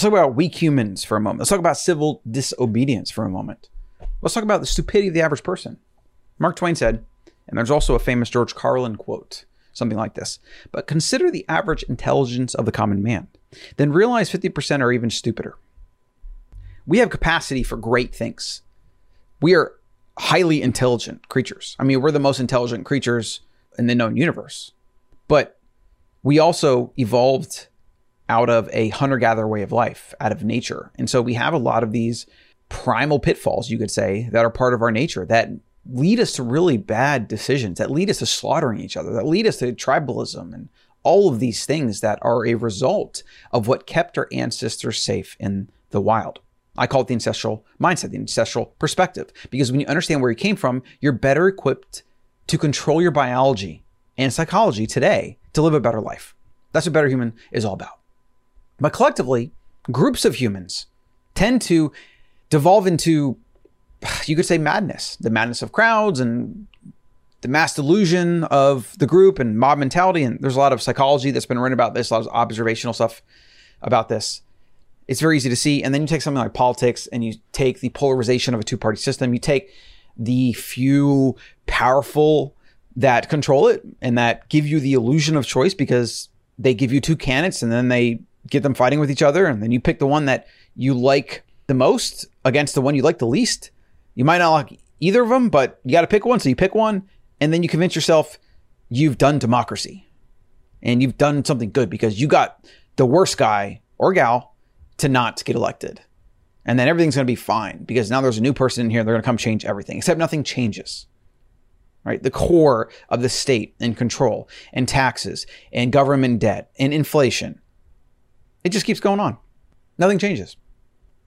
Let's talk about weak humans for a moment. Let's talk about civil disobedience for a moment. Let's talk about the stupidity of the average person. Mark Twain said, and there's also a famous George Carlin quote, something like this But consider the average intelligence of the common man, then realize 50% are even stupider. We have capacity for great things. We are highly intelligent creatures. I mean, we're the most intelligent creatures in the known universe. But we also evolved out of a hunter gatherer way of life, out of nature. And so we have a lot of these primal pitfalls, you could say, that are part of our nature that lead us to really bad decisions, that lead us to slaughtering each other, that lead us to tribalism and all of these things that are a result of what kept our ancestors safe in the wild. I call it the ancestral mindset, the ancestral perspective, because when you understand where you came from, you're better equipped to control your biology and psychology today to live a better life. That's what Better Human is all about. But collectively, groups of humans tend to devolve into, you could say, madness the madness of crowds and the mass delusion of the group and mob mentality. And there's a lot of psychology that's been written about this, a lot of observational stuff about this. It's very easy to see. And then you take something like politics and you take the polarization of a two party system, you take the few powerful that control it and that give you the illusion of choice because they give you two candidates and then they get them fighting with each other and then you pick the one that you like the most against the one you like the least. You might not like either of them, but you got to pick one. So you pick one and then you convince yourself you've done democracy and you've done something good because you got the worst guy or gal to not get elected. And then everything's going to be fine because now there's a new person in here. They're going to come change everything, except nothing changes right? The core of the state and control and taxes and government debt and inflation. It just keeps going on. Nothing changes.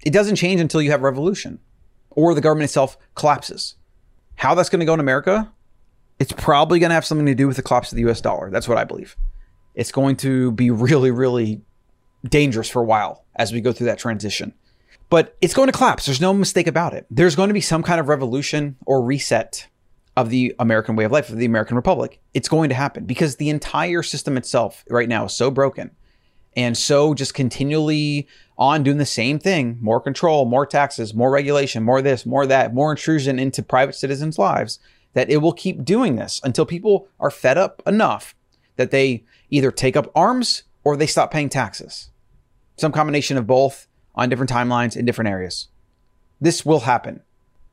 It doesn't change until you have revolution or the government itself collapses. How that's going to go in America, it's probably going to have something to do with the collapse of the US dollar. That's what I believe. It's going to be really, really dangerous for a while as we go through that transition. But it's going to collapse. There's no mistake about it. There's going to be some kind of revolution or reset of the American way of life, of the American Republic. It's going to happen because the entire system itself right now is so broken and so just continually on doing the same thing more control, more taxes, more regulation, more this, more that, more intrusion into private citizens' lives that it will keep doing this until people are fed up enough that they either take up arms or they stop paying taxes. Some combination of both on different timelines in different areas. This will happen.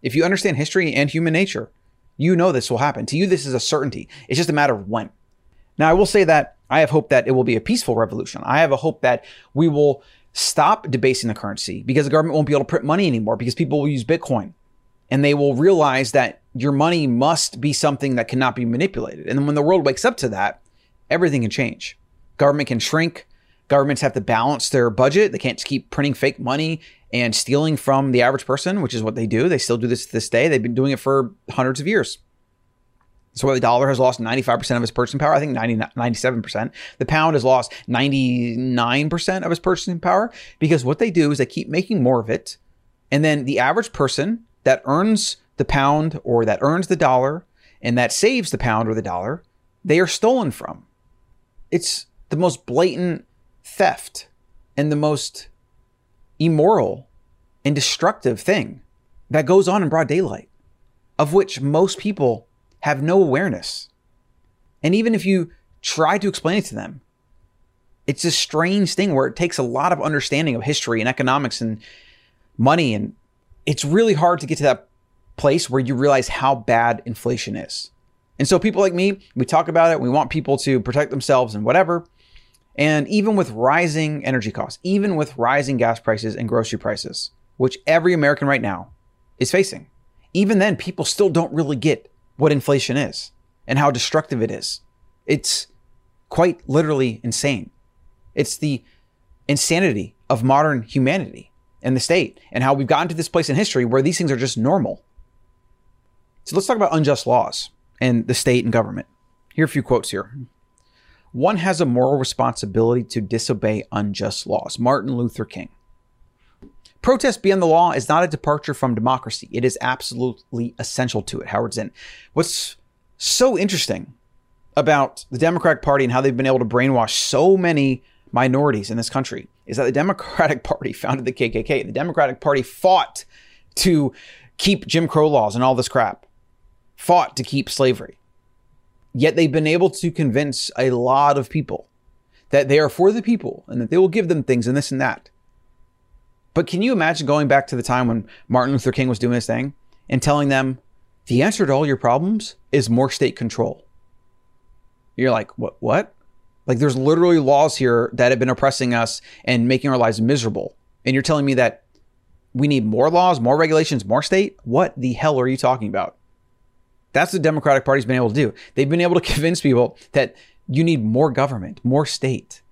If you understand history and human nature, you know this will happen. To you, this is a certainty. It's just a matter of when. Now, I will say that I have hope that it will be a peaceful revolution. I have a hope that we will stop debasing the currency because the government won't be able to print money anymore because people will use Bitcoin and they will realize that your money must be something that cannot be manipulated. And then when the world wakes up to that, everything can change. Government can shrink. Governments have to balance their budget. They can't keep printing fake money and stealing from the average person, which is what they do. They still do this to this day. They've been doing it for hundreds of years. So why the dollar has lost 95% of its purchasing power. I think 90, 97%. The pound has lost 99% of its purchasing power because what they do is they keep making more of it. And then the average person that earns the pound or that earns the dollar and that saves the pound or the dollar, they are stolen from. It's the most blatant theft and the most immoral and destructive thing that goes on in broad daylight, of which most people have no awareness. And even if you try to explain it to them, it's a strange thing where it takes a lot of understanding of history and economics and money. And it's really hard to get to that place where you realize how bad inflation is. And so people like me, we talk about it. We want people to protect themselves and whatever. And even with rising energy costs, even with rising gas prices and grocery prices, which every American right now is facing, even then, people still don't really get what inflation is and how destructive it is. It's quite literally insane. It's the insanity of modern humanity and the state and how we've gotten to this place in history where these things are just normal. So let's talk about unjust laws and the state and government. Here are a few quotes here one has a moral responsibility to disobey unjust laws. Martin Luther King. Protest beyond the law is not a departure from democracy. It is absolutely essential to it. Howard Zinn. What's so interesting about the Democratic Party and how they've been able to brainwash so many minorities in this country is that the Democratic Party founded the KKK. The Democratic Party fought to keep Jim Crow laws and all this crap, fought to keep slavery. Yet they've been able to convince a lot of people that they are for the people and that they will give them things and this and that. But can you imagine going back to the time when Martin Luther King was doing his thing and telling them the answer to all your problems is more state control? You're like, what? What? Like, there's literally laws here that have been oppressing us and making our lives miserable. And you're telling me that we need more laws, more regulations, more state? What the hell are you talking about? That's what the Democratic Party's been able to do. They've been able to convince people that you need more government, more state.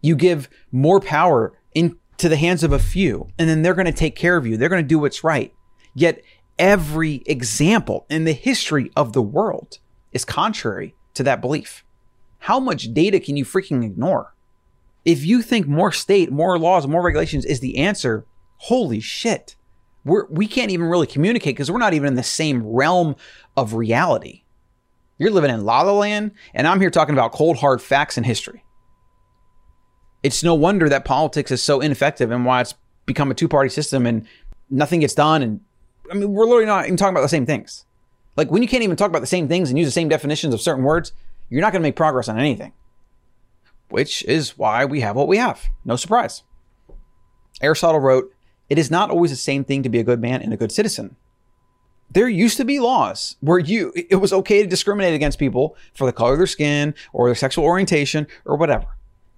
You give more power into the hands of a few, and then they're going to take care of you. They're going to do what's right. Yet every example in the history of the world is contrary to that belief. How much data can you freaking ignore? If you think more state, more laws, more regulations is the answer, holy shit. We're, we can't even really communicate because we're not even in the same realm of reality. You're living in La La Land, and I'm here talking about cold, hard facts and history. It's no wonder that politics is so ineffective and why it's become a two party system and nothing gets done. And I mean, we're literally not even talking about the same things. Like when you can't even talk about the same things and use the same definitions of certain words, you're not going to make progress on anything. Which is why we have what we have. No surprise. Aristotle wrote, It is not always the same thing to be a good man and a good citizen. There used to be laws where you it was okay to discriminate against people for the color of their skin or their sexual orientation or whatever.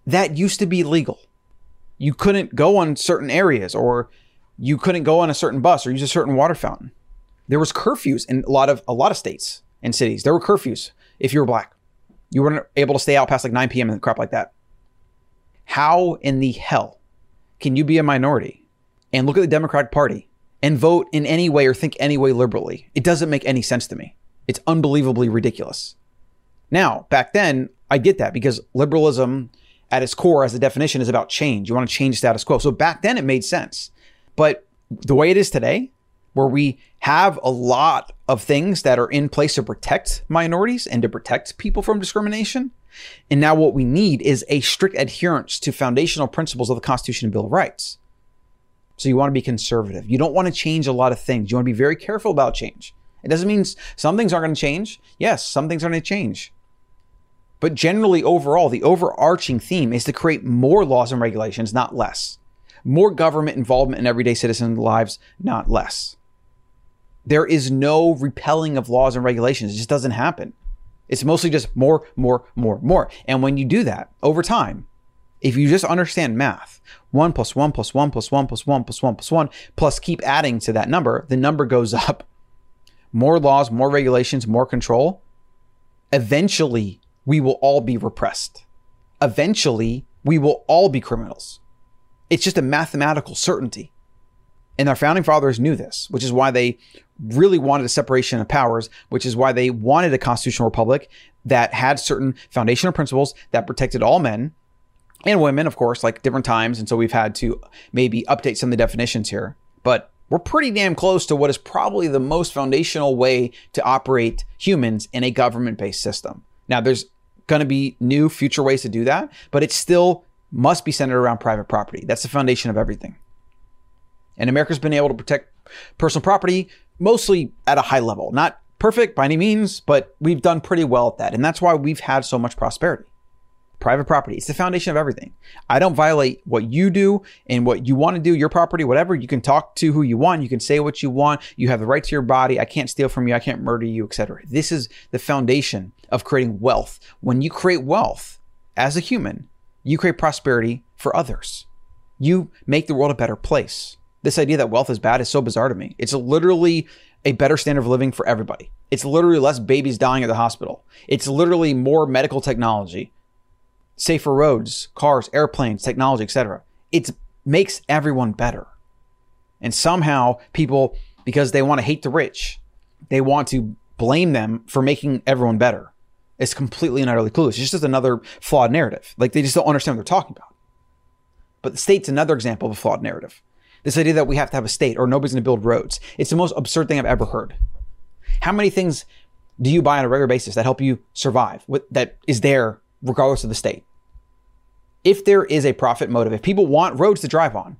That used to be legal. You couldn't go on certain areas or you couldn't go on a certain bus or use a certain water fountain. There was curfews in a lot of a lot of states and cities. There were curfews if you were black. You weren't able to stay out past like 9 p.m. and crap like that. How in the hell can you be a minority and look at the Democratic Party and vote in any way or think any way liberally? It doesn't make any sense to me. It's unbelievably ridiculous. Now, back then, I get that because liberalism at its core, as the definition, is about change. You want to change status quo. So back then, it made sense. But the way it is today, where we have a lot of things that are in place to protect minorities and to protect people from discrimination. And now what we need is a strict adherence to foundational principles of the Constitution and Bill of Rights. So you want to be conservative. You don't want to change a lot of things. You want to be very careful about change. It doesn't mean some things aren't going to change. Yes, some things are going to change. But generally, overall, the overarching theme is to create more laws and regulations, not less. More government involvement in everyday citizen lives, not less. There is no repelling of laws and regulations. It just doesn't happen. It's mostly just more, more, more, more. And when you do that over time, if you just understand math, one plus one plus one plus one plus one plus one plus one, plus keep adding to that number, the number goes up. More laws, more regulations, more control. Eventually, we will all be repressed. Eventually, we will all be criminals. It's just a mathematical certainty. And our founding fathers knew this, which is why they really wanted a separation of powers, which is why they wanted a constitutional republic that had certain foundational principles that protected all men and women, of course, like different times. And so we've had to maybe update some of the definitions here. But we're pretty damn close to what is probably the most foundational way to operate humans in a government based system. Now, there's going to be new future ways to do that, but it still must be centered around private property. That's the foundation of everything. And America's been able to protect personal property mostly at a high level. Not perfect by any means, but we've done pretty well at that. And that's why we've had so much prosperity. Private property, it's the foundation of everything. I don't violate what you do and what you want to do, your property, whatever. You can talk to who you want, you can say what you want, you have the right to your body. I can't steal from you, I can't murder you, etc. This is the foundation of creating wealth. When you create wealth as a human, you create prosperity for others. You make the world a better place. This idea that wealth is bad is so bizarre to me. It's literally a better standard of living for everybody. It's literally less babies dying at the hospital. It's literally more medical technology, safer roads, cars, airplanes, technology, etc. It makes everyone better. And somehow people, because they want to hate the rich, they want to blame them for making everyone better. It's completely and utterly clueless. It's just another flawed narrative. Like they just don't understand what they're talking about. But the state's another example of a flawed narrative. This idea that we have to have a state or nobody's going to build roads. It's the most absurd thing I've ever heard. How many things do you buy on a regular basis that help you survive, What, that is there regardless of the state? If there is a profit motive, if people want roads to drive on,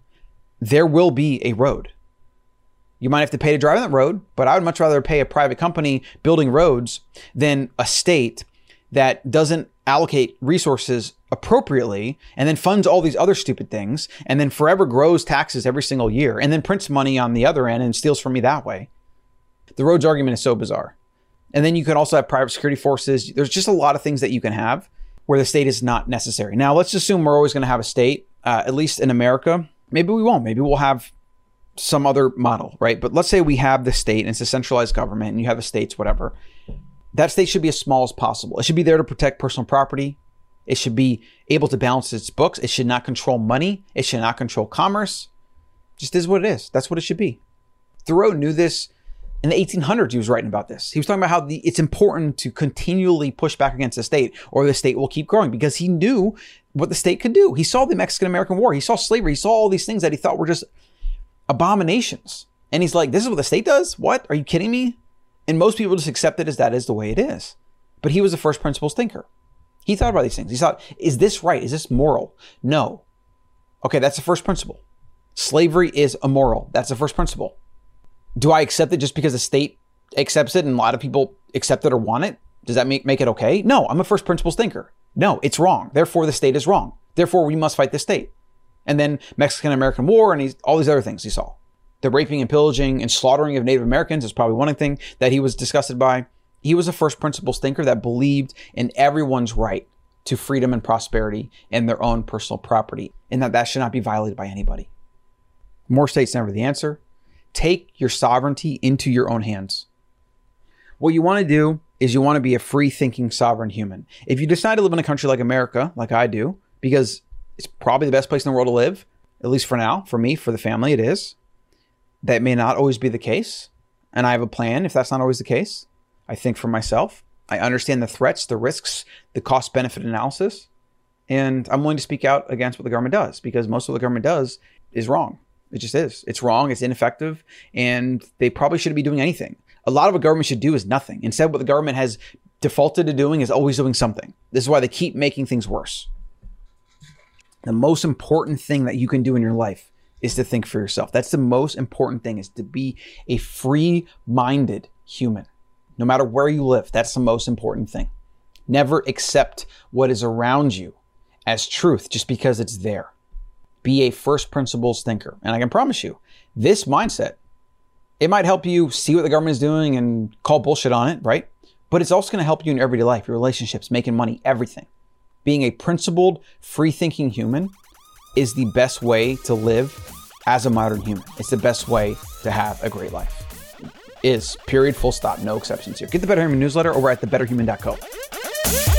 there will be a road. You might have to pay to drive on that road, but I would much rather pay a private company building roads than a state that doesn't allocate resources appropriately and then funds all these other stupid things and then forever grows taxes every single year and then prints money on the other end and steals from me that way. The roads argument is so bizarre. And then you can also have private security forces. There's just a lot of things that you can have where the state is not necessary. Now, let's assume we're always going to have a state, uh, at least in America. Maybe we won't. Maybe we'll have some other model, right? But let's say we have the state and it's a centralized government and you have the states, whatever. That state should be as small as possible. It should be there to protect personal property. It should be able to balance its books. It should not control money. It should not control commerce. Just is what it is. That's what it should be. Thoreau knew this in the 1800s. He was writing about this. He was talking about how the, it's important to continually push back against the state, or the state will keep growing because he knew what the state could do. He saw the Mexican American War. He saw slavery. He saw all these things that he thought were just abominations. And he's like, "This is what the state does? What? Are you kidding me?" And most people just accept it as that is the way it is. But he was a first principles thinker. He thought about these things. He thought, is this right? Is this moral? No. Okay, that's the first principle. Slavery is immoral. That's the first principle. Do I accept it just because the state accepts it and a lot of people accept it or want it? Does that make, make it okay? No, I'm a first principles thinker. No, it's wrong. Therefore, the state is wrong. Therefore, we must fight the state. And then Mexican American War and all these other things he saw. The raping and pillaging and slaughtering of Native Americans is probably one thing that he was disgusted by. He was a first principles thinker that believed in everyone's right to freedom and prosperity and their own personal property, and that that should not be violated by anybody. More states never the answer. Take your sovereignty into your own hands. What you want to do is you want to be a free thinking sovereign human. If you decide to live in a country like America, like I do, because it's probably the best place in the world to live, at least for now, for me, for the family, it is. That may not always be the case. And I have a plan if that's not always the case. I think for myself. I understand the threats, the risks, the cost benefit analysis, and I'm willing to speak out against what the government does because most of what the government does is wrong. It just is. It's wrong, it's ineffective, and they probably shouldn't be doing anything. A lot of what government should do is nothing. Instead, what the government has defaulted to doing is always doing something. This is why they keep making things worse. The most important thing that you can do in your life is to think for yourself. That's the most important thing is to be a free-minded human no matter where you live. That's the most important thing. Never accept what is around you as truth just because it's there. Be a first principles thinker. And I can promise you, this mindset, it might help you see what the government is doing and call bullshit on it, right? But it's also going to help you in everyday life, your relationships, making money, everything. Being a principled, free thinking human is the best way to live as a modern human. It's the best way to have a great life is period, full stop, no exceptions here. Get the Better Human newsletter over at thebetterhuman.co.